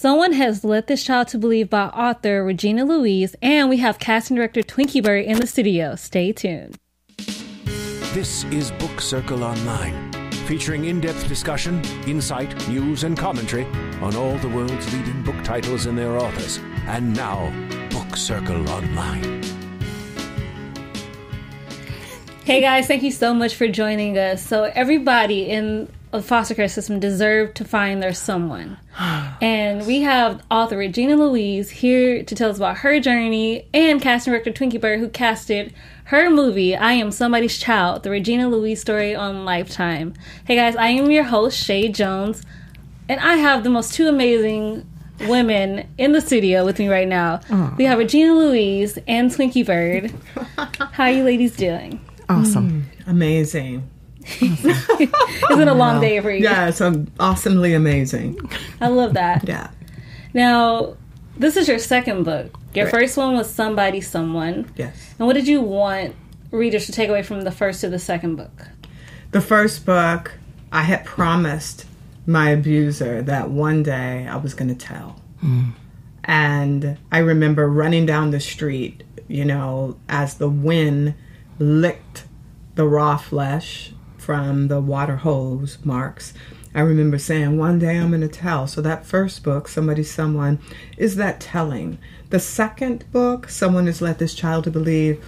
Someone has led this child to believe by author Regina Louise, and we have casting director Twinkie Byrd in the studio. Stay tuned. This is Book Circle Online, featuring in depth discussion, insight, news, and commentary on all the world's leading book titles and their authors. And now, Book Circle Online. Hey guys, thank you so much for joining us. So, everybody in the foster care system deserve to find their someone. and we have author Regina Louise here to tell us about her journey and casting director Twinkie Byrd, who casted her movie, I Am Somebody's Child, the Regina Louise story on Lifetime. Hey guys, I am your host, Shay Jones, and I have the most two amazing women in the studio with me right now. We have Regina Louise and Twinkie Byrd. How are you ladies doing? Awesome. Mm, amazing. It's been a long day for you. Yeah, it's um, awesomely amazing. I love that. Yeah. Now, this is your second book. Your Right. first one was Somebody Someone. Yes. And what did you want readers to take away from the first to the second book? The first book, I had promised my abuser that one day I was going to tell. And I remember running down the street, you know, as the wind licked the raw flesh from the water hose marks. I remember saying, One day I'm to tell. So that first book, Somebody Someone, is that telling. The second book, Someone Has Led This Child to Believe,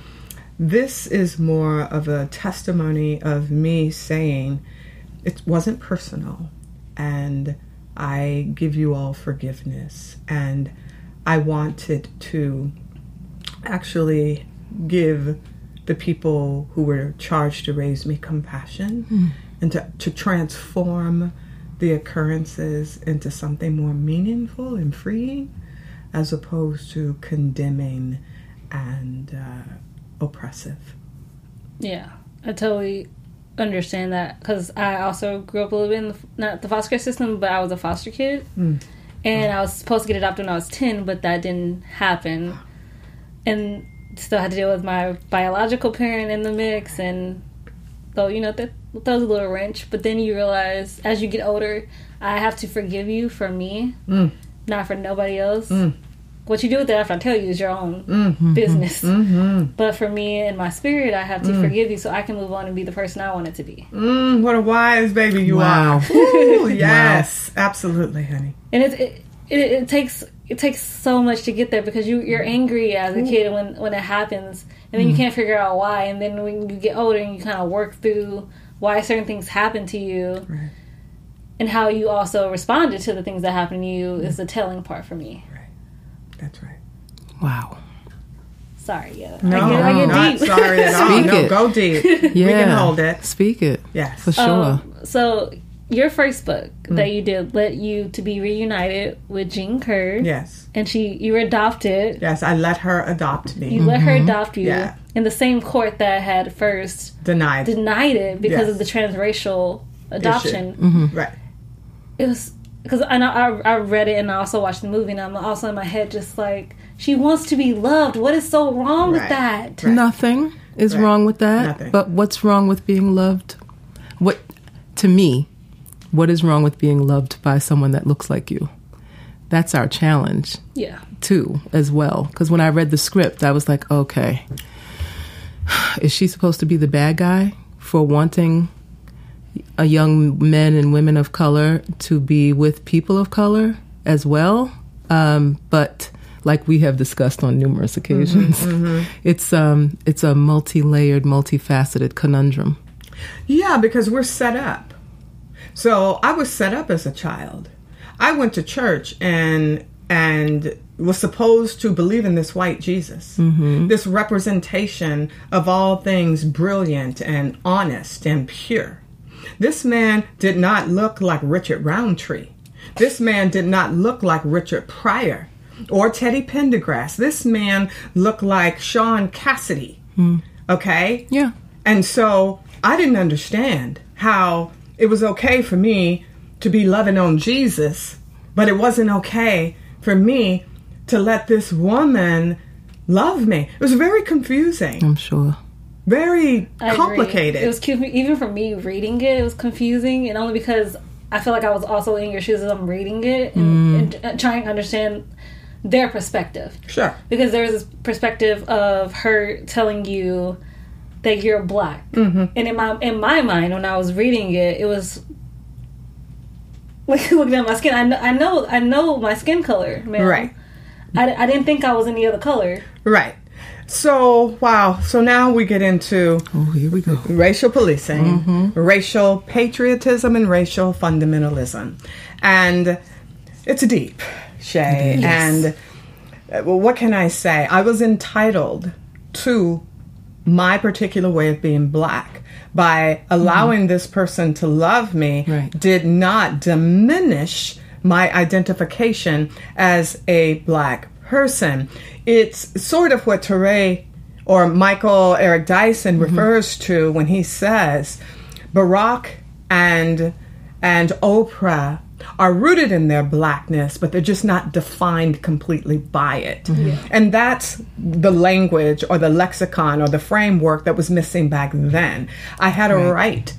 this is more of a testimony of me saying it wasn't personal and I give you all forgiveness and I wanted to actually give the people who were charged to raise me compassion and to, to transform the occurrences into something more meaningful and freeing as opposed to condemning and uh, oppressive. Yeah, I totally understand that because I also grew up a little bit in the, not the foster care system, but I was a foster kid, and I was supposed to get adopted when I was ten, but that didn't happen, and still had to deal with my biological parent in the mix, and so you know that was a little wrench. But then you realize as you get older, I have to forgive you for me, mm. not for nobody else. Mm. What you do with that after I tell you is your own mm-hmm. business. Mm-hmm. But for me and my spirit, I have to mm. forgive you so I can move on and be the person I wanted to be. Mm, what a wise baby you Wow. are. Ooh, yes, absolutely, honey. And it, it it it takes it takes so much to get there because you you're mm-hmm. angry as a kid when when it happens, and then you mm-hmm. can't figure out why. And then when you get older and you kind of work through why certain things happen to you, Right. and how you also responded to the things that happened to you mm-hmm. is the telling part for me. Right that's right. Wow. Sorry, yeah, No, I get, I get not deep. sorry at all. Speak No, it. go deep. Yeah. We can hold it. Speak it. Yes. For sure. Um, so your first book mm. that you did led you to be reunited with Jean Kerr, Yes. and she you were adopted. Yes, I let her adopt me. You let her mm-hmm. adopt you Yeah. in the same court that had first Denied. denied it because Yes. of the transracial adoption. Mm-hmm. Right. It was because I know I, I read it and I also watched the movie and I'm also in my head just like she wants to be loved. What is so wrong with that? Right. Nothing is Right. wrong with that. Nothing. But what's wrong with being loved? What to me, what is wrong with being loved by someone that looks like you? That's our challenge Yeah, too, as well. Because when I read the script, I was like, okay, is she supposed to be the bad guy for wanting a young men and women of color to be with people of color as well? Um, but like we have discussed on numerous occasions, it's um, it's a multi-layered, multifaceted conundrum. Yeah, because we're set up. So I was set up as a child. I went to church and and was supposed to believe in this white Jesus, mm-hmm. this representation of all things brilliant and honest and pure. This man did not look like Richard Roundtree. This man did not look like Richard Pryor or Teddy Pendergrass. This man looked like Shaun Cassidy. Hmm. Okay? Yeah. And so I didn't understand how it was okay for me to be loving on Jesus, but it wasn't okay for me to let this woman love me. It was very confusing, I'm sure. very I agree. complicated. It was cu- even for me reading it. It was confusing, and only because I feel like I was also in your shoes as I'm reading it and, mm. and trying to understand their perspective. Sure. Because there's this perspective of her telling you that you're black, Mm-hmm. and in my in my mind when I was reading it, it was like looking at my skin. I know I know I know my skin color, man. Right. I, I didn't think I was any other color. Right. So, wow. So now we get into Oh, here we go. racial policing, racial patriotism, and racial fundamentalism. And it's deep, Shay. And uh, well, what can I say? I was entitled to my particular way of being black by allowing this person to love me Right. did not diminish my identification as a black person. It's sort of what Touré or Michael Eric Dyson mm-hmm. refers to when he says Barack and and Oprah are rooted in their blackness, but they're just not defined completely by it. Mm-hmm. And that's the language or the lexicon or the framework that was missing back then. I had a right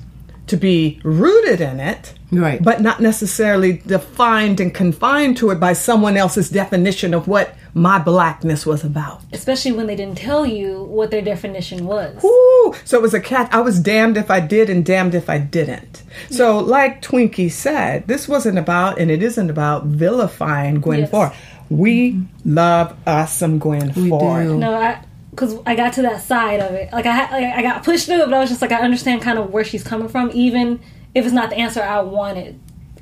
to be rooted in it, Right. but not necessarily defined and confined to it by someone else's definition of what my blackness was about. Especially when they didn't tell you what their definition was. Ooh, so it was a cat. I was damned if I did and damned if I didn't. So, like Twinkie said, this wasn't about, and it isn't about vilifying Gwen Yes. Ford. We love us some Gwen We Ford. do. No, I because I got to that side of it. Like I had, like, I got pushed through but I was just like, I understand kind of where she's coming from, even if it's not the answer I wanted.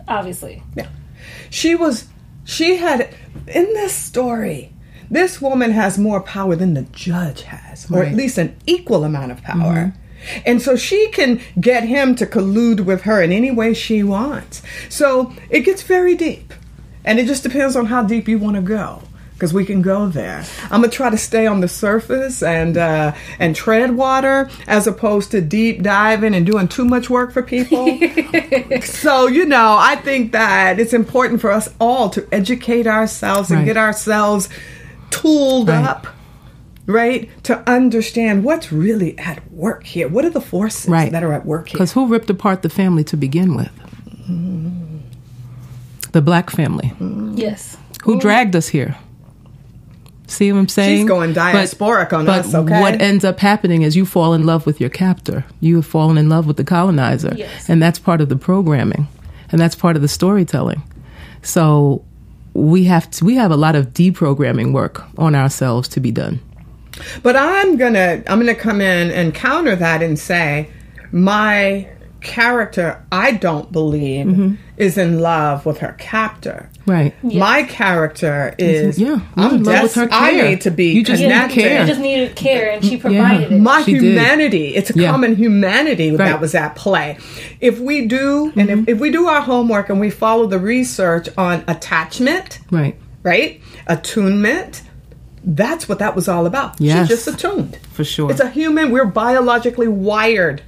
Obviously, Yeah. She was, she had, in this story, this woman has more power than the judge has, or at least an equal amount of power. Mm-hmm. And so she can get him to collude with her in any way she wants. So it gets very deep. And it just depends on how deep you want to go. Because we can go there. I'm gonna try to stay on the surface and uh, and tread water as opposed to deep diving and doing too much work for people. So, you know, I think that it's important for us all to educate ourselves and Right. get ourselves tooled Right. up, right? To understand what's really at work here. What are the forces Right. that are at work here? Because who ripped apart the family to begin with? The black family. yes. Who dragged us here? See what I'm saying? She's going diasporic on but us, okay? What ends up happening is you fall in love with your captor. You have fallen in love with the colonizer. Yes. And that's part of the programming. And that's part of the storytelling. So we have to, we have a lot of deprogramming work on ourselves to be done. But I'm gonna I'm gonna come in and counter that and say my character I don't believe Mm-hmm. is in love with her captor. Right. My character is Yeah, I'm in love with des- her I need to be You just Yeah, need connected. care. You just needed care, and she provided it. my She did. humanity it's a Yeah. common humanity Right. that was at play if we do and Mm-hmm. if, if we do our homework and we follow the research on attachment Right. right attunement that's what that was all about Yes. she's just attuned For sure. it's a human we're biologically wired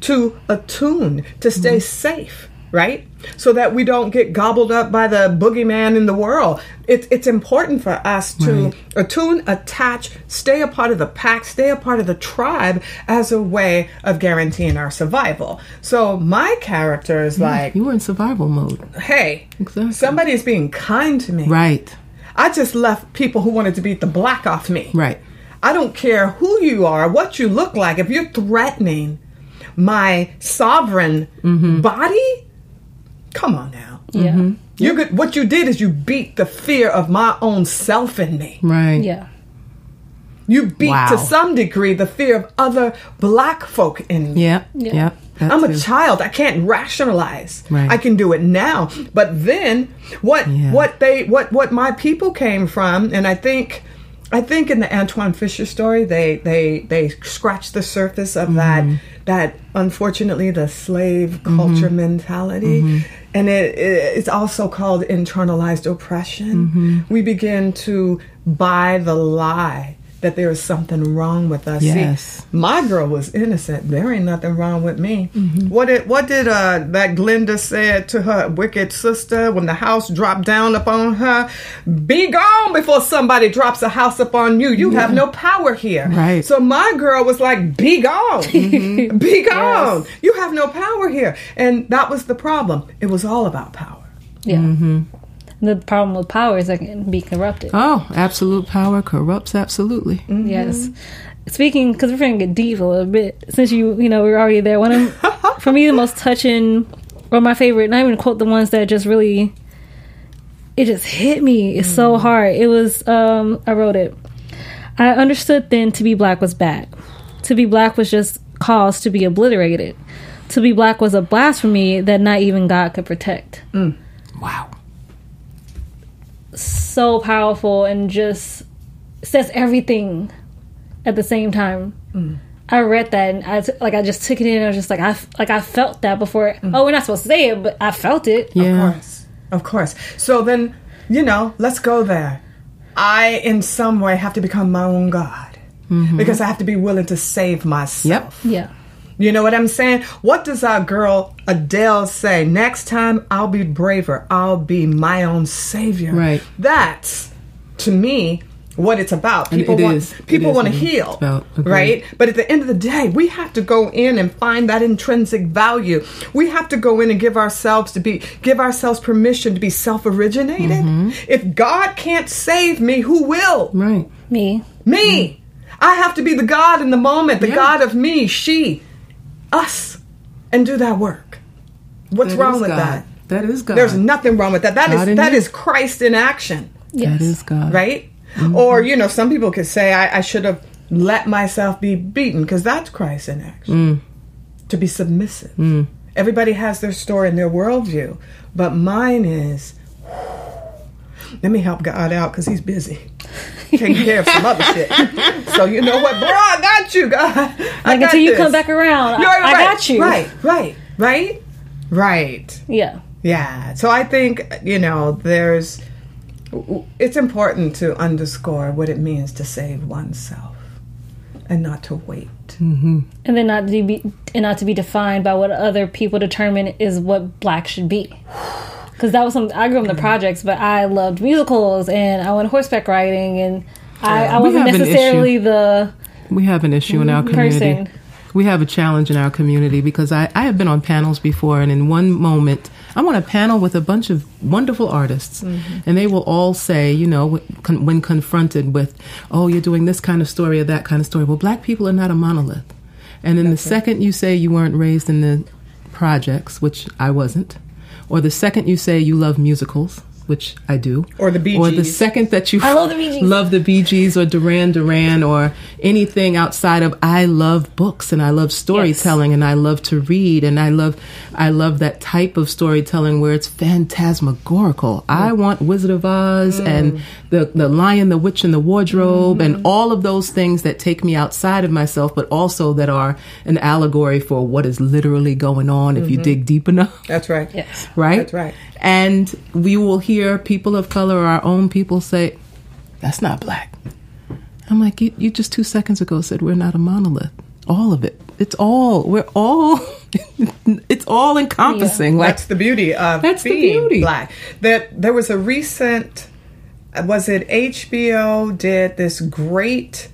to attune to stay Mm-hmm. safe right so that we don't get gobbled up by the boogeyman in the world it's, it's important for us to Right. attune attach stay a part of the pack stay a part of the tribe as a way of guaranteeing our survival so my character is like you were in survival mode. hey Exactly. somebody is being kind to me Right. i just left people who wanted to beat the black off me Right. I don't care who you are, what you look like. If you're threatening my sovereign Mm-hmm. body, come on now. Yeah. You could, what you did is you beat the fear of my own self in me. Right. Yeah. You beat Wow. to some degree the fear of other black folk in me. Yeah. Yeah. Yeah. that I'm a child. I can't rationalize. Right. I can do it now. But then what Yeah. what they what what my people came from and I think I think in the Antwone Fisher story they they they scratched the surface of that Mm-hmm. that unfortunately the slave culture mentality Mm-hmm. and it, it it's also called internalized oppression. Mm-hmm. We begin to buy the lie that there is something wrong with us. Yes. See, my girl was innocent. There ain't nothing wrong with me. Mm-hmm. What did what did uh, that Glinda said to her wicked sister when the house dropped down upon her? Be gone before somebody drops a house upon you. You have no power here. Right. So my girl was like, "Be gone, Mm-hmm. be gone. You have no power here." And that was the problem. It was all about power. Yeah. Mm-hmm. The problem with power is that it can be corrupted. Oh, absolute power corrupts absolutely. Mm-hmm. Yes. Speaking, because we're going to get deep a little bit, since you, you know, we're already there. One of, for me, the most touching, or my favorite, not even quote the ones that just really, it just hit me. It's so hard. It was, um, I wrote it. I understood then to be black was bad. To be black was just cause to be obliterated. To be black was a blasphemy that not even God could protect. Wow. So powerful and just says everything at the same time. Mm. I read that and I t- like I just took it in. and I was just like I f- like I felt that before. Mm. Oh, we're not supposed to say it, but I felt it. Yeah. Of course. Of course. So then, you know, let's go there. I, in some way, have to become my own God mm-hmm. because I have to be willing to save myself. Yeah, You know what I'm saying? What does our girl Adele say? Next time I'll be braver. I'll be my own savior. Right. That's to me what it's about. People it want is. People want to heal. about. Agreed. Right? But at the end of the day, we have to go in and find that intrinsic value. We have to go in and give ourselves to be give ourselves permission to be self-originated. Mm-hmm. If God can't save me, who will? Right. me. Me. I have to be the God in the moment, the Yeah. God of me, she, us, and do that work. What's That wrong with God. that? That is God. There's nothing wrong with that. That God is in that you. is Christ in action, Yes. That is God. right? Mm-hmm. Or you know, some people could say I, I should have let myself be beaten because that's Christ in action. Mm. To be submissive. Everybody has their story and their worldview, but mine is. Let me help God out because he's busy taking care of some other shit. So you know what, bro? I got you, God. I Like got until you this. come back around, You're I, I right, got you. Right, right, right, right. Yeah. Yeah. So I think you know there's. It's important to underscore what it means to save oneself, and not to wait. Mm-hmm. And then not to be and not to be defined by what other people determine is what black should be. Because that was something I grew up in the mm. projects, but I loved musicals and I went horseback riding, and I, I wasn't necessarily the We have an issue in our mm-hmm. community. person. We have a challenge in our community because I, I have been on panels before, and in one moment, I'm on a panel with a bunch of wonderful artists, mm-hmm. and they will all say, you know, con- when confronted with, oh, you're doing this kind of story or that kind of story. Well, black people are not a monolith. And then the second you say you weren't raised in the projects, which I wasn't, or the second you say you love musicals, which I do, Or the Bee or the second that you I love the Bee Gees. love the Bee Gees or Duran Duran or anything outside of I love books and I love storytelling and I love to read and I love I love that type of storytelling where it's phantasmagorical. Mm. I want Wizard of Oz mm. and the the Lion, the Witch, and the Wardrobe and mm-hmm. all of those things that take me outside of myself, but also that are an allegory for what is literally going on if you mm-hmm. dig deep enough That's right. yes. right? That's right. And we will hear people of color, or our own people, say, "That's not black." I'm like, you, you just two seconds ago said we're not a monolith. All of it. It's all. We're all. it's all encompassing. Like That's the beauty of That's the being beauty. black. That there was a recent, was it HBO did this great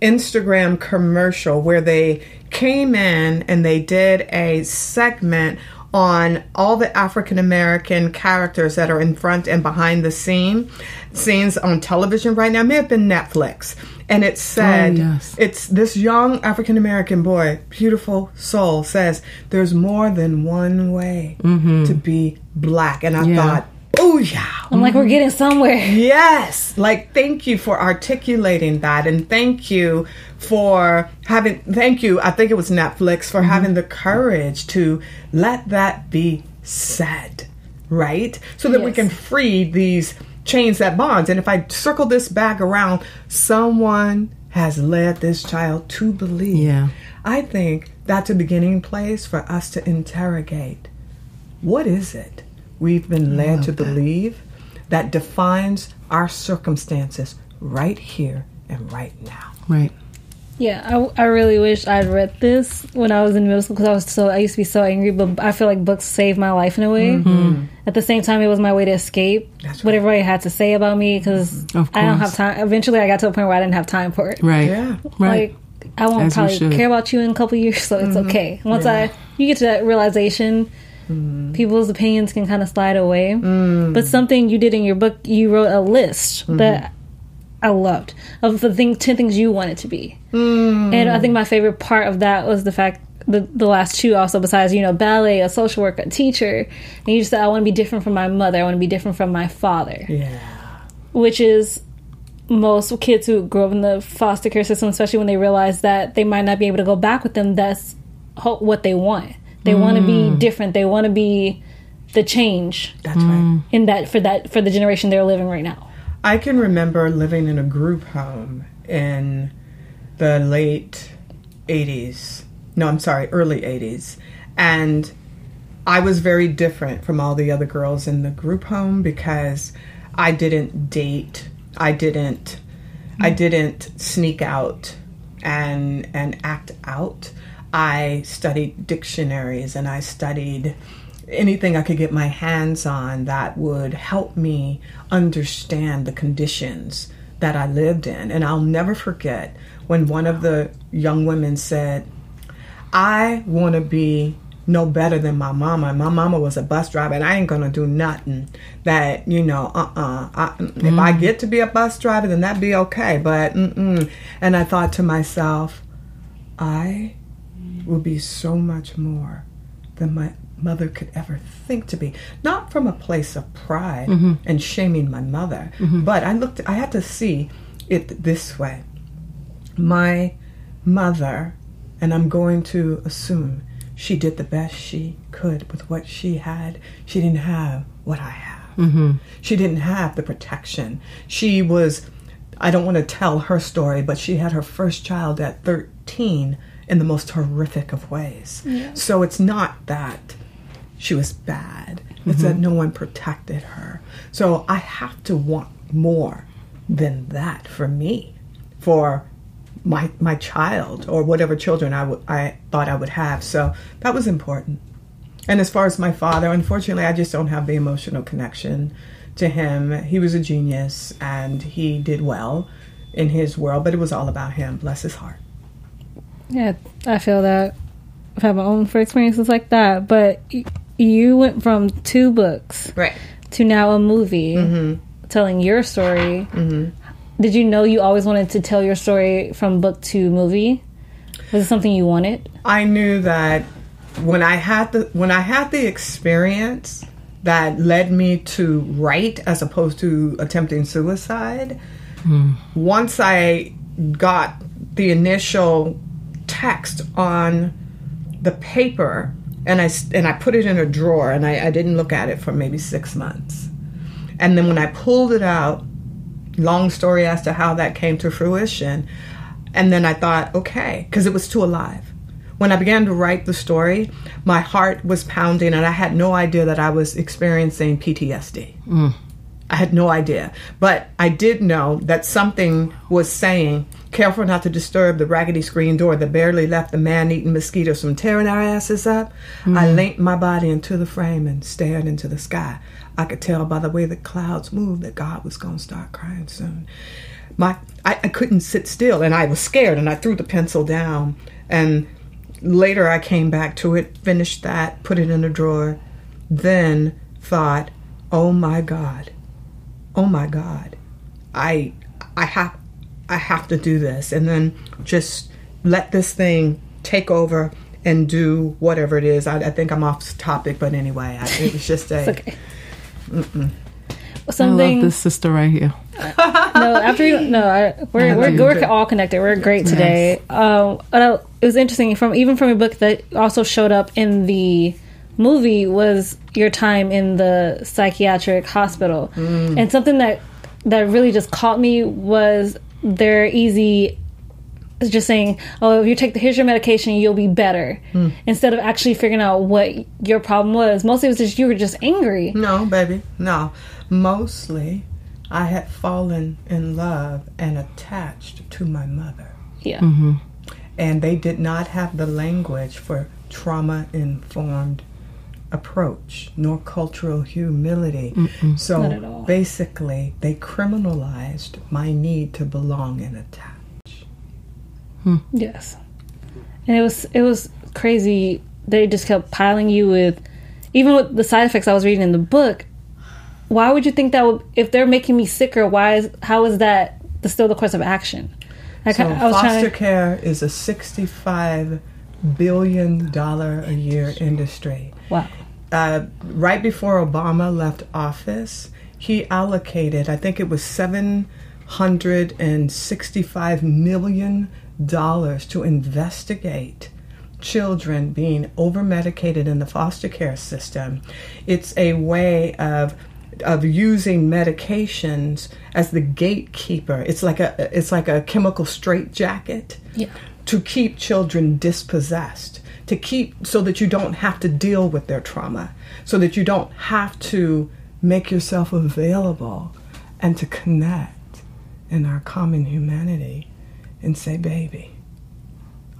Instagram commercial where they came in and they did a segment on all the African American characters that are in front and behind the scene scenes on television right now. It may have been Netflix. And it said, Oh, yes. it's this young African American boy, beautiful soul, says, There's more than one way to be black. And I Mm-hmm. Yeah. thought, Booyah! I'm like, we're getting somewhere. Yes. Like, thank you for articulating that. And thank you for having, thank you, I think it was Netflix, for having the courage to let that be said, right? So that we can free these chains that bonds. And if I circle this back around, someone has led this child to believe. Yeah. I think that's a beginning place for us to interrogate what is it we've been led to believe that defines our circumstances right here and right now. Right. Yeah, I, I really wish I'd read this when I was in middle school because I was so I used to be so angry. But I feel like books saved my life in a way. Mm-hmm. At the same time, it was my way to escape That's what everybody had to say about me because I don't have time. Eventually, I got to a point where I didn't have time for it. Right. Yeah. Right. Like I won't As probably care about you in a couple years, so it's mm-hmm. okay. Once I you get to that realization, mm-hmm. people's opinions can kind of slide away. Mm. But something you did in your book, you wrote a list that I loved of the thing, ten things you wanted to be. Hmm. And I think my favorite part of that was the fact. The, the last two also besides you know ballet a social worker a teacher and you just said i want to be different from my mother i want to be different from my father Yeah. which is most kids who grow up in the foster care system, especially when they realize that they might not be able to go back with them, that's ho- what they want. They want to be hmm. different. They want to be the change That's right. in that for that for the generation they're living right now. I can remember living in a group home in the late 80s. No, I'm sorry, early 80s. And I was very different from all the other girls in the group home because I didn't date. I didn't I mm. didn't sneak out and and act out. I studied dictionaries and I studied anything I could get my hands on that would help me understand the conditions that I lived in. And I'll never forget when one of the young women said, I want to be no better than my mama. My mama was a bus driver, and I ain't gonna do nothing that you know. Uh uh I, If I get to be a bus driver, then that'd be okay. But mm-mm. and I thought to myself, I will be so much more than my mother could ever think to be. Not from a place of pride mm-hmm. and shaming my mother, mm-hmm. but I looked. I had to see it this way. My mother, and I'm going to assume she did the best she could with what she had. She didn't have what I have. Mm-hmm. She didn't have the protection. She was, I don't want to tell her story, but she had her first child at 13 in the most horrific of ways. So it's not that she was bad, it's mm-hmm. that no one protected her. So I have to want more than that for me, for my my child or whatever children I I thought I would have. So that was important. And as far as my father, unfortunately, I just don't have the emotional connection to him. He was a genius and he did well in his world, but it was all about him. Bless his heart. Yeah, I feel that. I've had my own experiences like that, but you went from two books Right. to now a movie mm-hmm. telling your story. Mm-hmm. Did you know you always wanted to tell your story from book to movie? Was it something you wanted? I knew that when I had the when I had the experience that led me to write as opposed to attempting suicide, hmm. once I got the initial text on the paper and I and I put it in a drawer and I, I didn't look at it for maybe six months, and then when I pulled it out, long story as to how that came to fruition. And then I thought, okay, because it was too alive. When I began to write the story, my heart was pounding and I had no idea that I was experiencing PTSD. Mm. I had no idea. But I did know that something was saying, careful not to disturb the raggedy screen door that barely left the man eating mosquitoes from tearing our asses up. I hmm. leaned my body into the frame and stared into the sky. I could tell by the way the clouds moved that God was going to start crying soon. My, I, I couldn't sit still and I was scared and I threw the pencil down. And later I came back to it, finished that, put it in a drawer, then thought, oh my God oh my god i i have i have to do this and then just let this thing take over and do whatever it is i, I think i'm off topic but anyway I, it was just a Okay. I Something. love this sister right here. no, after you, no, I, we're we're, you we're all connected. We're great today. Um, but I, it was interesting from even from a book that also showed up in the movie was your time in the psychiatric hospital, and something that that really just caught me was their easy. Just saying, oh, if you take the here's your medication, you'll be better. Hmm. Instead of actually figuring out what your problem was, mostly it was just you were just angry. no baby no mostly I had fallen in love and attached to my mother. Yeah. Mm-hmm. And they did not have the language for trauma informed approach nor cultural humility. So Not at all. basically, they criminalized my need to belong and attach. Hmm. Yes. And it was it was crazy. They just kept piling you with even with the side effects I was reading in the book. Why would you think that would if they're making me sicker, why is how is that the, still the course of action? Like So I was foster trying to, care is a $65 billion a year industry. Wow. Uh, right before Obama left office, he allocated, I think it was seven hundred and sixty-five million dollars to investigate children being over medicated in the foster care system. It's a way of of using medications as the gatekeeper. It's like a it's like a chemical straitjacket Yeah. to keep children dispossessed, to keep so that you don't have to deal with their trauma, so that you don't have to make yourself available and to connect in our common humanity and say, baby,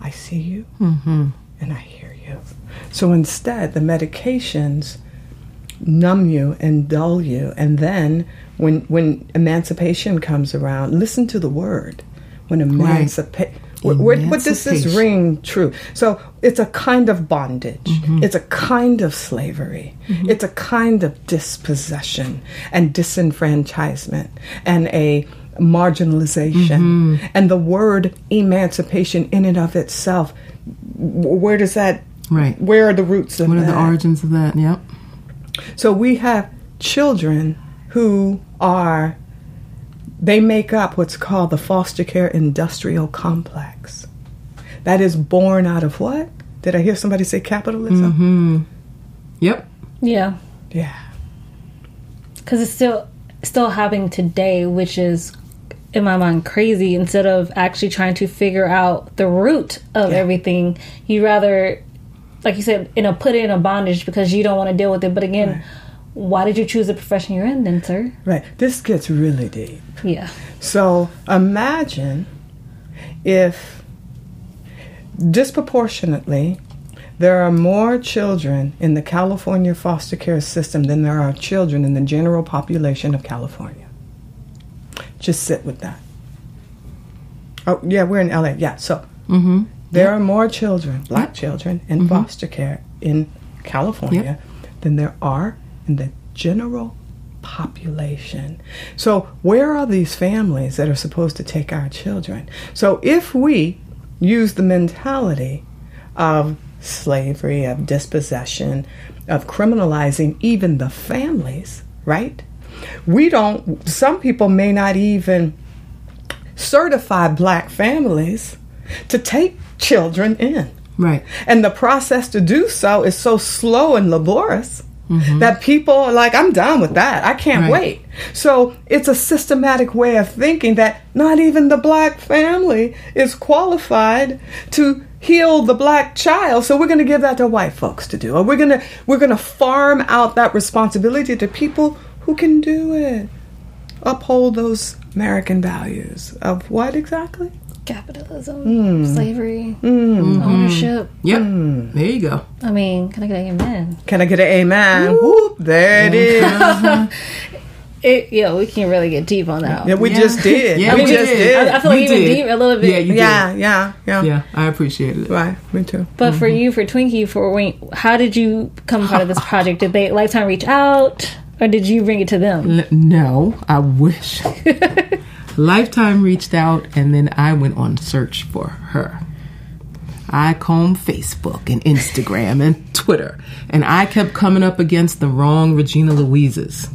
I see you mm-hmm. and I hear you. So instead, the medications numb you and dull you and then when when emancipation comes around listen to the word. When emancipation what, what, what does this ring true so it's a kind of bondage mm-hmm. it's a kind of slavery mm-hmm. it's a kind of dispossession and disenfranchisement and a marginalization mm-hmm. and the word emancipation in and of itself where does that Right. where are the roots of that? What are the origins of that? Yep. so we have children who are, they make up what's called the foster care industrial complex. That is born out of what? Did I hear somebody say capitalism? hmm Yep. Yeah. Yeah. because it's still still happening today, which is in my mind crazy. Instead of actually trying to figure out the root of Yeah. everything, you rather, like you said, you know, put it in a bondage because you don't want to deal with it. But again, Right. Why did you choose the profession you're in, then, sir? Right. This gets really deep. Yeah, So imagine if disproportionately there are more children in the California foster care system than there are children in the general population of California. Just sit with that. Oh, yeah, we're in LA. Yeah, so Mm-hmm. there are more children, black children, in foster care in California than there are in the general population. So, where are these families that are supposed to take our children? So, if we use the mentality of slavery, of dispossession, of criminalizing even the families, right? We don't, some people may not even certify black families to take children in. Right. And the process to do so is so slow and laborious Mm-hmm. that people are like, I'm done with that. I can't Right. wait. So it's a systematic way of thinking that not even the black family is qualified to heal the black child. So we're going to give that to white folks to do. Or we're going to we're going to farm out that responsibility to people who can do it. Uphold those American values of what exactly? Capitalism, hmm. slavery, hmm. ownership. Mm-hmm. Yep. Hmm. There you go. I mean, can I get an amen? Can I get an amen? Whoop, there it is. It, yeah, we can really get deep on that. Yeah, we Yeah. just did. Yeah, we, we just did. did. I, I feel like You even did. deep a little bit. Yeah, you did. yeah, yeah, yeah, Yeah, I appreciated it. Right, me too. But for Mm-hmm. you, for Twinkie, for when, how did you come part of this project? Did they Lifetime reach out, or did you bring it to them? L- no, I wish. Lifetime reached out, and then I went on search for her. I combed Facebook and Instagram and Twitter, and I kept coming up against the wrong Regina Louises.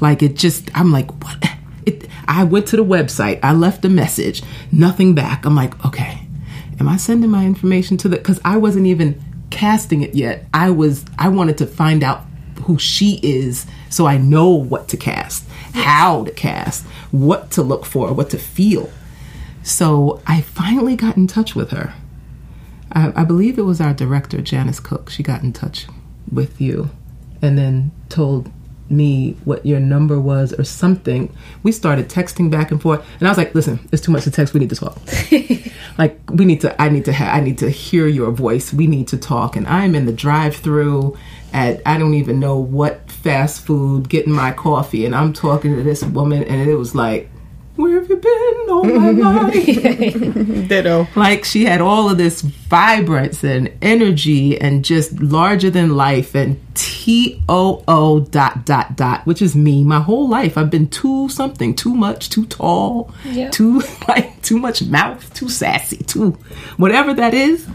Like it just, I'm like, what? It, I went to the website, I left a message, nothing back. I'm like, okay, am I sending my information to the? Because I wasn't even casting it yet. I was, I wanted to find out who she is so I know what to cast, how to cast, what to look for, what to feel. So I finally got in touch with her. I, I believe it was our director, Janice Cooke. She got in touch with you and then told me what your number was or something. We started texting back and forth, and I was like, "Listen, it's too much to text. We need to talk. like, we need to. I need to. Ha- I need to hear your voice. We need to talk." And I'm in the drive-through at I don't even know what fast food, getting my coffee, and I'm talking to this woman, and it was like, "Where have you been all my life?" Ditto. like she had all of this vibrance and energy and just larger than life and T O O dot dot dot, which is me. My whole life I've been too something, too much, too tall, Yeah. too like too much mouth, too sassy, too whatever that is.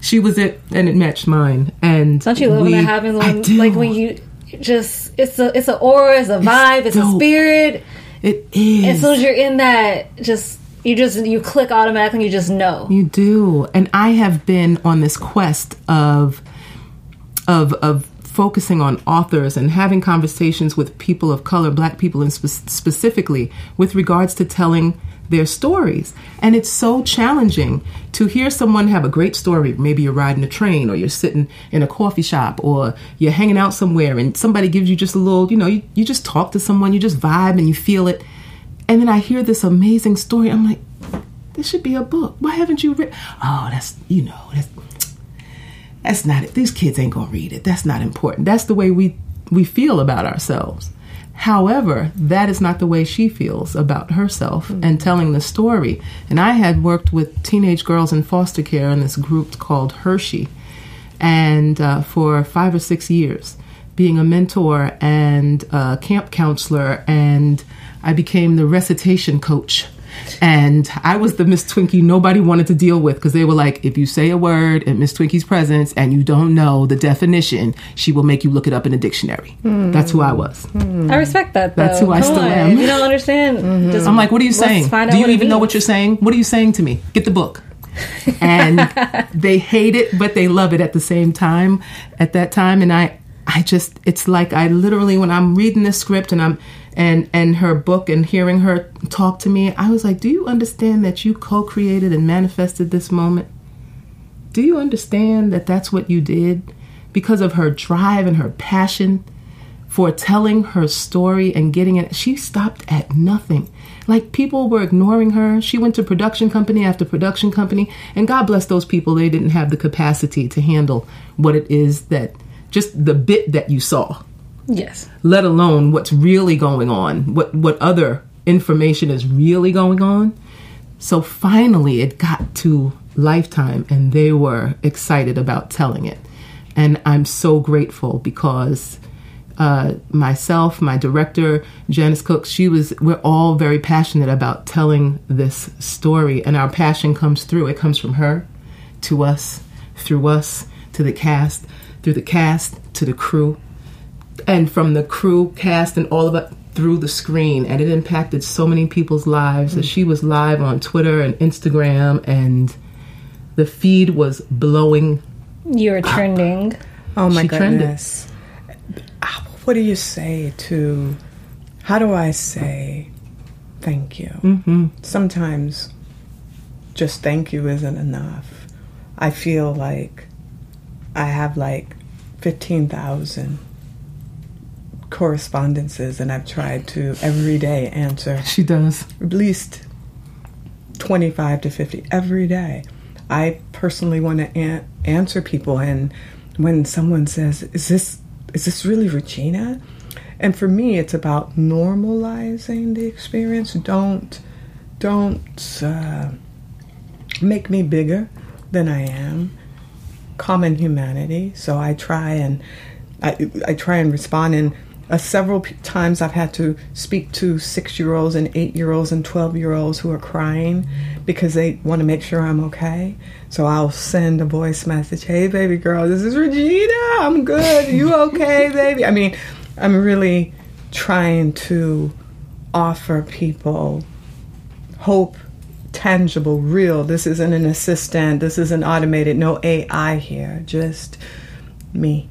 She was it, and it matched mine. And Don't you love when we- that happens? I Like when you just it's a it's an aura, it's a vibe, it's a dope. spirit. it is. As soon as you're in that, just you just you click automatically. You just know. You do. And I have been on this quest of of of focusing on authors and having conversations with people of color, black people and spe- specifically with regards to telling their stories. And it's so challenging to hear someone have a great story. Maybe you're riding a train or you're sitting in a coffee shop or you're hanging out somewhere and somebody gives you just a little, you know, you, you just talk to someone, you just vibe and you feel it. And then I hear this amazing story. I'm like, this should be a book. Why haven't you read? Oh, that's you know that's that's not it. These kids ain't gonna read it. That's not important. That's the way we we feel about ourselves. However, that is not the way she feels about herself and telling the story. And I had worked with teenage girls in foster care in this group called Hershey, and uh, for five or six years, being a mentor and a camp counselor, and I became the recitation coach. And I was the Miss Twinkie nobody wanted to deal with because they were like, if you say a word in Miss Twinkie's presence and you don't know the definition, she will make you look it up in a dictionary. That's who I was. Hmm. I respect that. Though. That's who I still on. am. You don't understand. Mm-hmm. Just, I'm like, what are you saying? Do you even know what you're saying? What are you saying to me? Get the book. And they hate it, but they love it at the same time. At that time, and I, I just, it's like I literally when I'm reading this script and I'm and and her book and hearing her talk to me, I was like, do you understand that you co-created and manifested this moment? Do you understand that that's what you did because of her drive and her passion? for telling her story and getting it. She stopped at nothing. Like people were ignoring her. She went to production company after production company, and God bless those people. They didn't have the capacity to handle what it is that just the bit that you saw, Yes. let alone what's really going on, what what other information is really going on. So finally, it got to Lifetime, and they were excited about telling it. And I'm so grateful because uh, myself, my director, Janice Cooke, she was, we're all very passionate about telling this story. And our passion comes through. It comes from her to us, through us, to the cast, through the cast, to the crew, and from the crew, cast, and all of it through the screen. And it impacted so many people's lives that she was live on Twitter and Instagram, and the feed was blowing. You're trending. Oh my She goodness. Ah, What do you say to, how do I say thank you? Mm-hmm. Sometimes just thank you isn't enough. I feel like I have like 15,000 correspondences and I've tried to every day answer She does. at least 25 to 50 every day. I personally want to an- answer people and when someone says, "Is this is this really Regina?" And for me, it's about normalizing the experience. Don't don't uh, make me bigger than I am. Common humanity. So I try and I, I try and respond. And uh, several p- times I've had to speak to six year olds and eight year olds and 12 year olds who are crying because they want to make sure I'm okay. So I'll send a voice message Hey, baby girl, this is Regina. I'm good. You okay, baby? I mean, I'm really trying to offer people hope tangible, real. This isn't an assistant. This isn't automated. No AI here. Just me.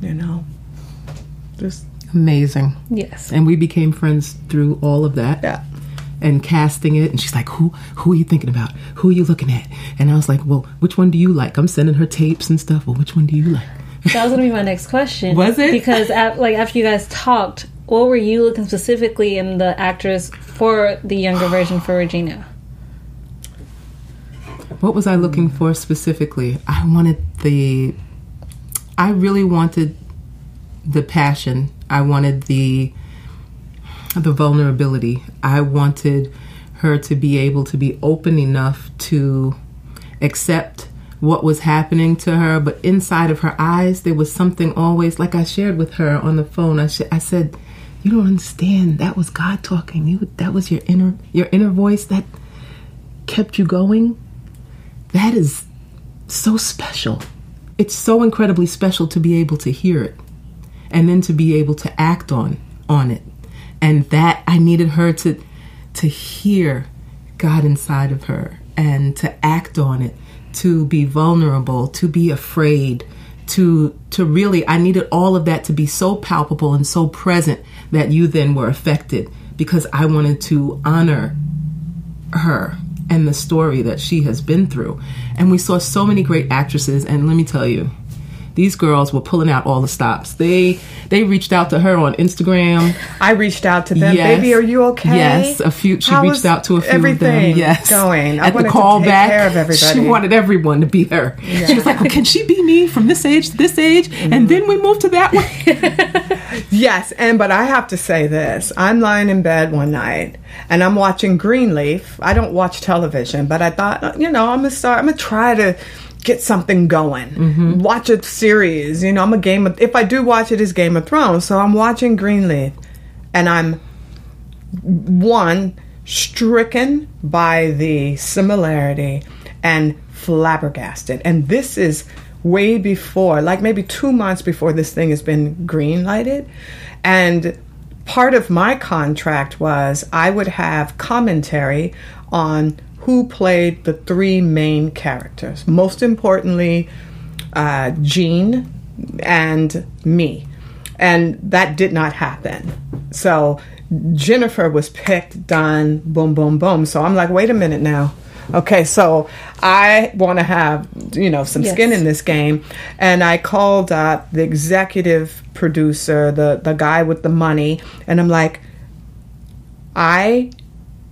You know, just Amazing. Yes. And we became friends through all of that. yeah. and casting it and she's like who who are you thinking about who are you looking at and i was like well which one do you like i'm sending her tapes and stuff well which one do you like That was gonna be my next question. Was it? Because af- like after you guys talked, what were you looking specifically in the actress for the younger version for Regina? What was I looking for specifically? I wanted the. I really wanted the passion. I wanted the the vulnerability. I wanted her to be able to be open enough to accept what was happening to her, but inside of her eyes, there was something always, like I shared with her on the phone. I, sh- I said, "You don't understand. That was God talking. You that was your inner your inner voice that kept you going. That is so special. It's so incredibly special to be able to hear it, and then to be able to act on on it. And that I needed her to to hear God inside of her and to act on it, to be vulnerable, to be afraid, to to really I needed all of that to be so palpable and so present that you then were affected because I wanted to honor her and the story that she has been through. And we saw so many great actresses and let me tell you, these girls were pulling out all the stops. They they reached out to her on Instagram. I reached out to them. Yes. Baby, are you okay? Yes, a few. She How reached out to a few everything of them. Yes, going. I At the to call take back, care of everybody. she wanted everyone to be her. She was like, well, "Can she be me from this age to this age?" Mm-hmm. And then we moved to that one. Yes, and but I have to say this. I'm lying in bed one night and I'm watching Greenleaf. I don't watch television, but I thought, you know, I'm gonna start. I'm gonna try to get something going. Mm-hmm. Watch a series. You know, I'm a game. Of, if I do watch it, is Game of Thrones. So I'm watching Greenleaf, and I'm one stricken by the similarity and flabbergasted. And this is way before, like maybe two months before this thing has been green lighted. And part of my contract was I would have commentary on who played the three main characters. Most importantly, uh, Jean and me. And that did not happen. So Jennifer was picked, done, boom, boom, boom. So I'm like, wait a minute now. Okay, so I want to have, you know, some Yes. skin in this game. And I called up the executive producer, the, the guy with the money, and I'm like, I,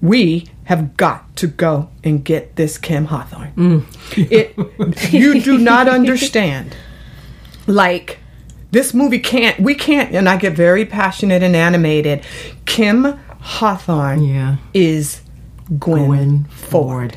we have got to go and get this Kim Hawthorne. Mm. It, you do not understand. Like, this movie can't, we can't, and I get very passionate and animated. Kim Hawthorne Yeah. is Gwen, Gwen Ford.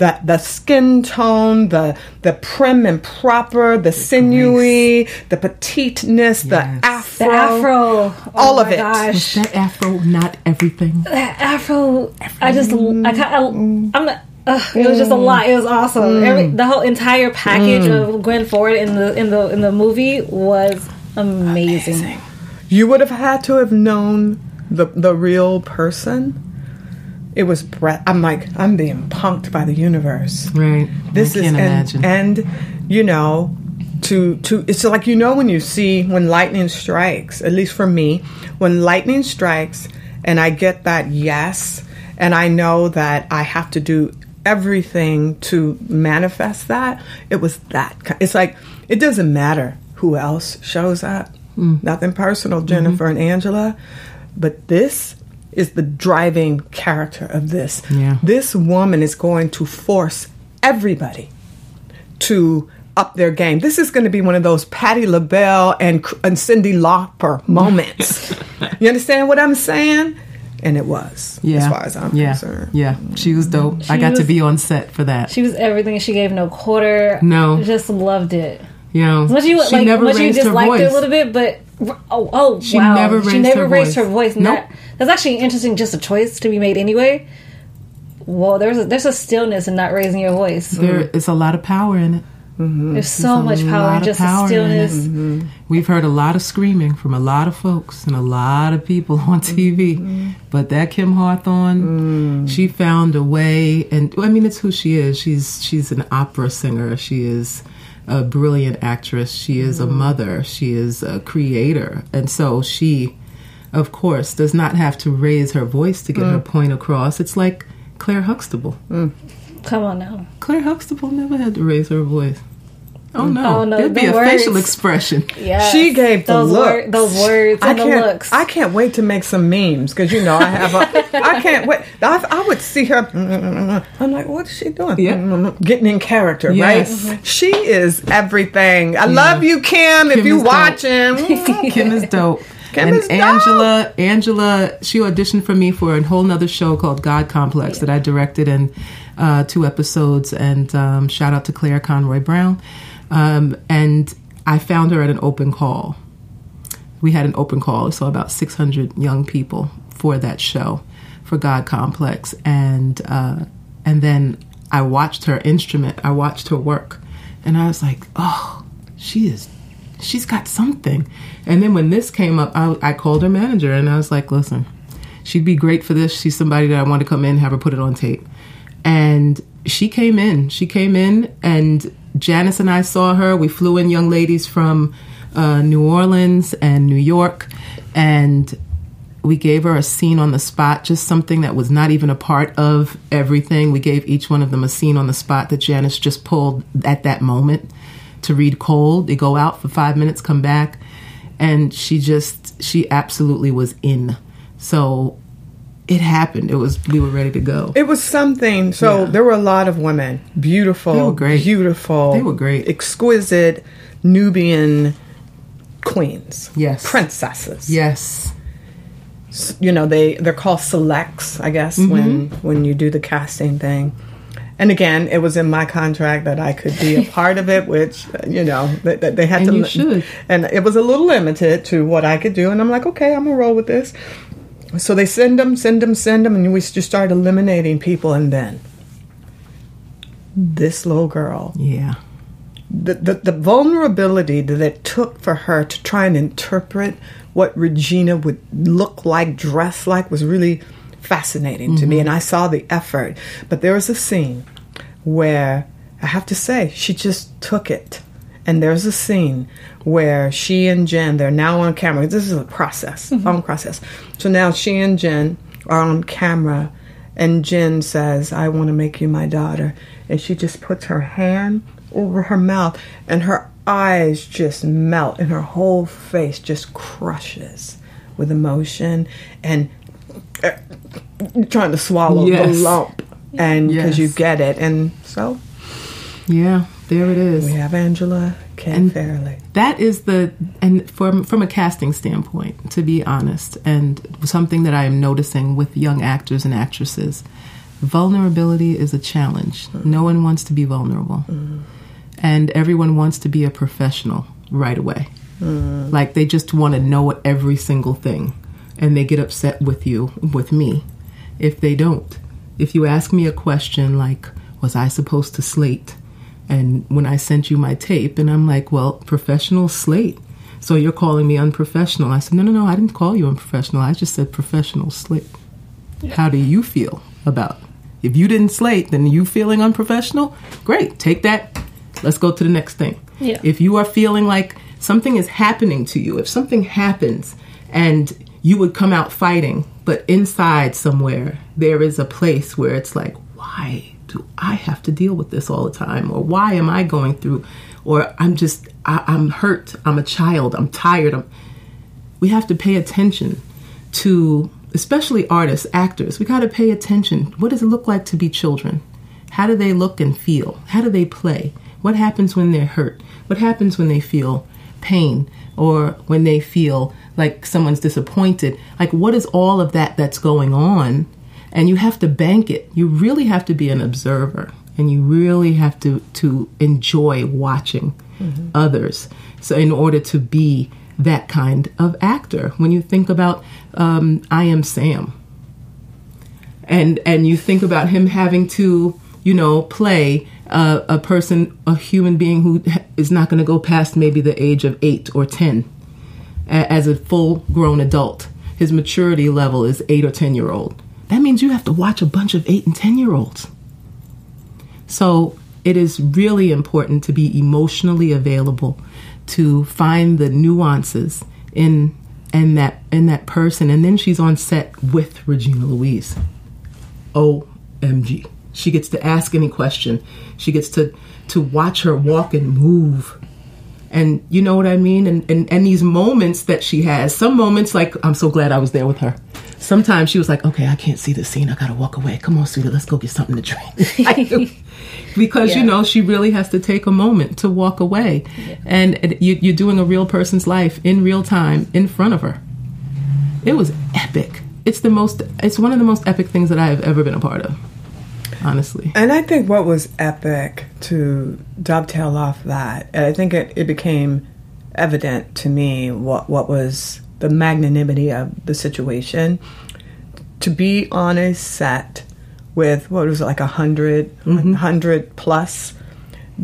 The, the skin tone, the the prim and proper, the sinewy, the petiteness, the afro, The afro, oh all of my it. Gosh, that afro, not everything. that afro. I just, I kind, mm. I'm not. Ugh, it was just a mm. lot. It was awesome. Mm. Every, the whole entire package of Gwen Ford in the in the in the movie was amazing. You would have had to have known the the real person. It was breath. I'm like, I'm being punked by the universe. Right. This is and, imagine. and you know, to to it's like you know when you see when lightning strikes. At least for me, when lightning strikes, and I get that yes, and I know that I have to do everything to manifest that. It was that. It's like it doesn't matter who else shows up. Mm. Nothing personal, Jennifer Mm-hmm. and Angela, but this is the driving character of this. Yeah. This woman is going to force everybody to up their game. This is going to be one of those Patti LaBelle and, and Cyndi Lauper moments. you understand what I'm saying? And it was, yeah. as far as I'm yeah. concerned. Yeah. She was dope. I She got to be on set for that. She was everything. She gave no quarter. No. just loved it. you know, Much you she like, never much you raised her disliked it a little bit, but oh, oh, She wow, never she never her raised voice. her voice. Nope. that, that's actually interesting. Just a choice to be made anyway. Well, there's a, there's a stillness in not raising your voice. There is a lot of power in it. Mm-hmm. There's so a much power in just power a in it. stillness. Mm-hmm. We've heard a lot of screaming from a lot of folks and a lot of people on mm-hmm. TV. But that Kim Hawthorne, mm. she found a way and I mean it's who she is. She's she's an opera singer. She is a brilliant actress. She is a mm. mother. She is a creator. And so she of course does not have to raise her voice to get her mm. point across. It's like Claire Huxtable. Mm. Come on now. Claire Huxtable never had to raise her voice. Oh no, Oh, no, there'd be the a facial expression. Yeah, She gave the those wor- those words I and the can't. looks. I can't wait to make some memes because you know I have a. I can't wait. I, I would see her. I'm like, what is she doing? Yeah. getting in character, Yes. right? She is everything. I love you, Kim. if you is dope. watching, Kim is dope. Kim and is dope. Angela, Angela, she auditioned for me for a whole nother show called God Complex that I directed in uh, two episodes. And um, shout out to Claire Conroy Brown. Um, and I found her at an open call. We had an open call, so about 600 young people for that show for God Complex, and uh, and then I watched her instrument. I watched her work, and I was like, oh, she is she's got something. And then when this came up, I, I called her manager and I was like, listen, she'd be great for this. She's somebody that I want to come in have her put it on tape. And she came in. She came in and Janice and I saw her. We flew in young ladies from uh, New Orleans and New York. And we gave her a scene on the spot, just something that was not even a part of everything. We gave each one of them a scene on the spot that Janice just pulled at that moment to read cold. They go out for five minutes, come back, and she just she absolutely was in. So it happened. It was we were ready to go. it was something. So Yeah. there were a lot of women, beautiful, They were great. beautiful, They were great. exquisite Nubian queens, Yes. princesses. yes, you know they they're called selects i guess Mm-hmm. when when you do the casting thing and again it was in my contract that i could be a part of it which uh, you know that that they had And to you should. and it was a little limited to what i could do and i'm like okay i'm gonna roll with this so they send them send them send them and we just start eliminating people and then this little girl yeah, the, the, the vulnerability that it took for her to try and interpret what Regina would look like, dress like, was really fascinating to me. Mm-hmm. And I saw the effort. But there was a scene where I have to say, she just took it. And there's a scene where she and Jen, they're now on camera. This is a process, long process. So now she and Jen are on camera, and Jen says, I want to make you my daughter. And she just puts her hand over her mouth, and her eyes just melt, and her whole face just crushes with emotion and uh, trying to swallow Yes. the lump. And because you get it. And so yeah. There it is. we have Angela K. And- Fairley. that is the and from from a casting standpoint to be honest and something that i am noticing with young actors and actresses vulnerability is a challenge. Mm-hmm. No one wants to be vulnerable. Mm-hmm. And everyone wants to be a professional right away. Mm-hmm. Like they just want to know every single thing and they get upset with you with me. If they don't if you ask me a question like was i supposed to slate and when I sent you my tape, and I'm like, well, professional slate. So you're calling me unprofessional. I said, no, no, no, I didn't call you unprofessional. I just said professional slate. How do you feel about it? If you didn't slate, then you feeling unprofessional? Great, take that. Let's go to the next thing. Yeah. If you are feeling like something is happening to you, if something happens and you would come out fighting, but inside somewhere there is a place where it's like, why do I have to deal with this all the time? Or why am I going through? Or I'm just, I, I'm hurt. I'm a child. I'm tired. I'm, we have to pay attention to, especially artists, actors. We got to pay attention. What does it look like to be children? How do they look and feel? How do they play? What happens when they're hurt? What happens when they feel pain or when they feel like someone's disappointed? Like, what is all of that that's going on? And you have to bank it. You really have to be an observer and you really have to, to enjoy watching others. So, in order to be that kind of actor, when you think about um, I Am Sam, and and you think about him having to you know play uh, a person a human being who is not going to go past maybe the age of 8 or 10 a- as a full grown adult his maturity level is 8 or 10 year old that means you have to watch a bunch of 8 and 10 year olds so it is really important to be emotionally available to find the nuances in in that in that person and then she's on set with Regina Louise OMG. She gets to ask any question. She gets to to watch her walk and move. And you know what I mean? And, and and these moments that she has, some moments like I'm so glad I was there with her. Sometimes she was like, Okay, I can't see the scene, I gotta walk away. Come on, sweetie, let's go get something to drink. because you know she really has to take a moment to walk away and it- you, you're doing a real person's life in real time in front of her it was epic it's the most it's one of the most epic things that i have ever been a part of honestly And I think what was epic to dovetail off that, and I think it, it became evident to me what, what was the magnanimity of the situation. To be on a set with, what was it, like a 100, Mm-hmm. 100 plus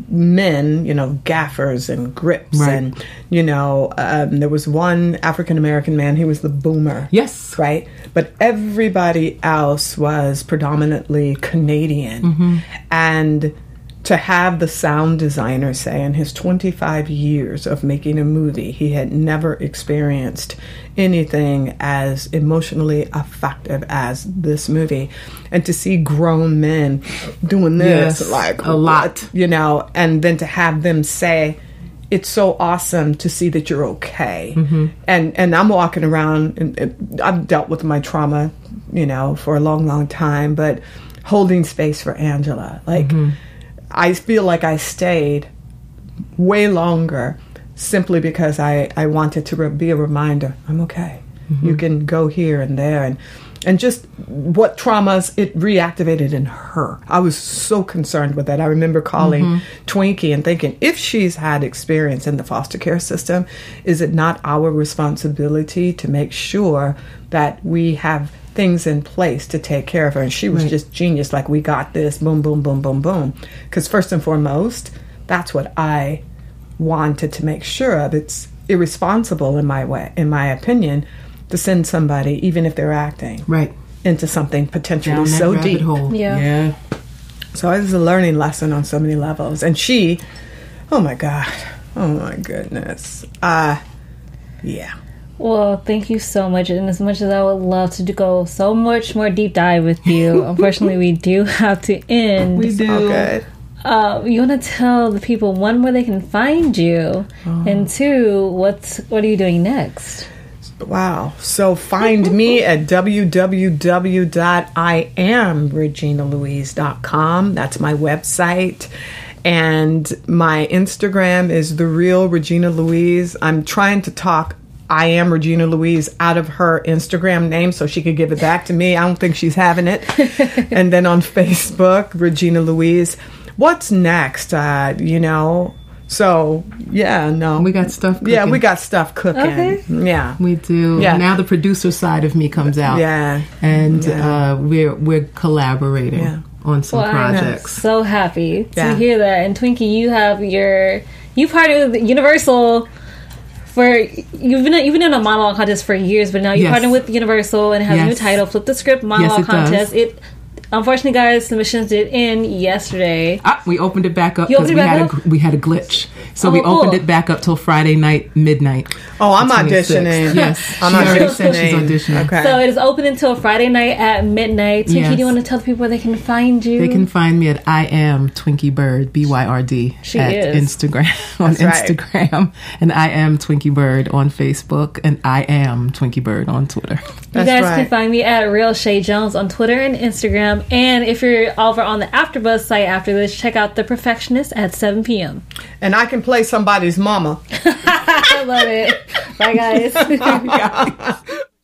men, you know, gaffers and grips. Right. And, you know, um, there was one African American man, he was the boomer yes right? But everybody else was predominantly Canadian. Mm-hmm. And to have the sound designer say in his 25 years of making a movie, he had never experienced anything as emotionally effective as this movie. And to see grown men doing this, Yes, like a lot. you know, and then to have them say, it's so awesome to see that you're okay. Mm-hmm. And and I'm walking around and, I've dealt with my trauma, you know, for a long, long time, but holding space for Angela. Like mm-hmm. I feel like I stayed way longer simply because I, I wanted to re- be a reminder I'm okay. You can go here and there and and just what traumas it reactivated in her. I was so concerned with that. I remember calling mm-hmm. Twinkie and thinking, if she's had experience in the foster care system, is it not our responsibility to make sure that we have things in place to take care of her? And she was Right. just genius. Like we got this, boom, boom, boom, boom, boom. Because first and foremost, that's what I wanted to make sure of. It's irresponsible in my way, in my opinion, to send somebody, even if they're acting, right into something potentially down that so deep. hole Yeah. yeah So it was a learning lesson on so many levels. And she, oh my God, oh my goodness, uh, yeah. Well, thank you so much. And as much as I would love to go so much more deep dive with you, unfortunately, we do have to end. we do All good. Uh, you want to tell the people one where they can find you, and two, what's what are you doing next? Wow. So find me at www.iamreginalouise.com. That's my website. And my Instagram is the real Regina Louise. I'm trying to talk I am Regina Louise out of her Instagram name so she could give it back to me. I don't think she's having it. and then on Facebook, Regina Louise. What's next? Uh, you know, so yeah, no. we got stuff Yeah, we got stuff cooking. Okay. Yeah. we do Yeah. now the producer side of me comes out Yeah. and Yeah. uh, we're we're collaborating Yeah. on some Well, I'm projects so happy to Yeah. hear that. And Twinkie, you have your you partnered with Universal for you've been you've been in a monologue contest for years, but now you Yes. partnered with Universal and it has a new title, Flip the Script Monologue it does. Contest. It unfortunately, guys, submissions did end yesterday. Ah, we opened it back up because we had a, up? gl- we had a glitch. So Oh, we opened cool. it back up till Friday night midnight. Oh, I'm auditioning. Yes, I'm she already said she's auditioning. auditioning. Okay. So it is open until Friday night at midnight. Twinkie, Yes. do you want to tell the people where they can find you? They can find me at I am Twinkie Byrd B Y R D She at is. Instagram on That's right. Instagram, and I am Twinkie Byrd on Facebook, and I am Twinkie Byrd on Twitter. You guys right. can find me at Real Shay Jones on Twitter and Instagram. And if you're over on the AfterBuzz site after this, check out The Perfectionist at 7 p.m. and I can play somebody's mama. I love it. Bye, guys.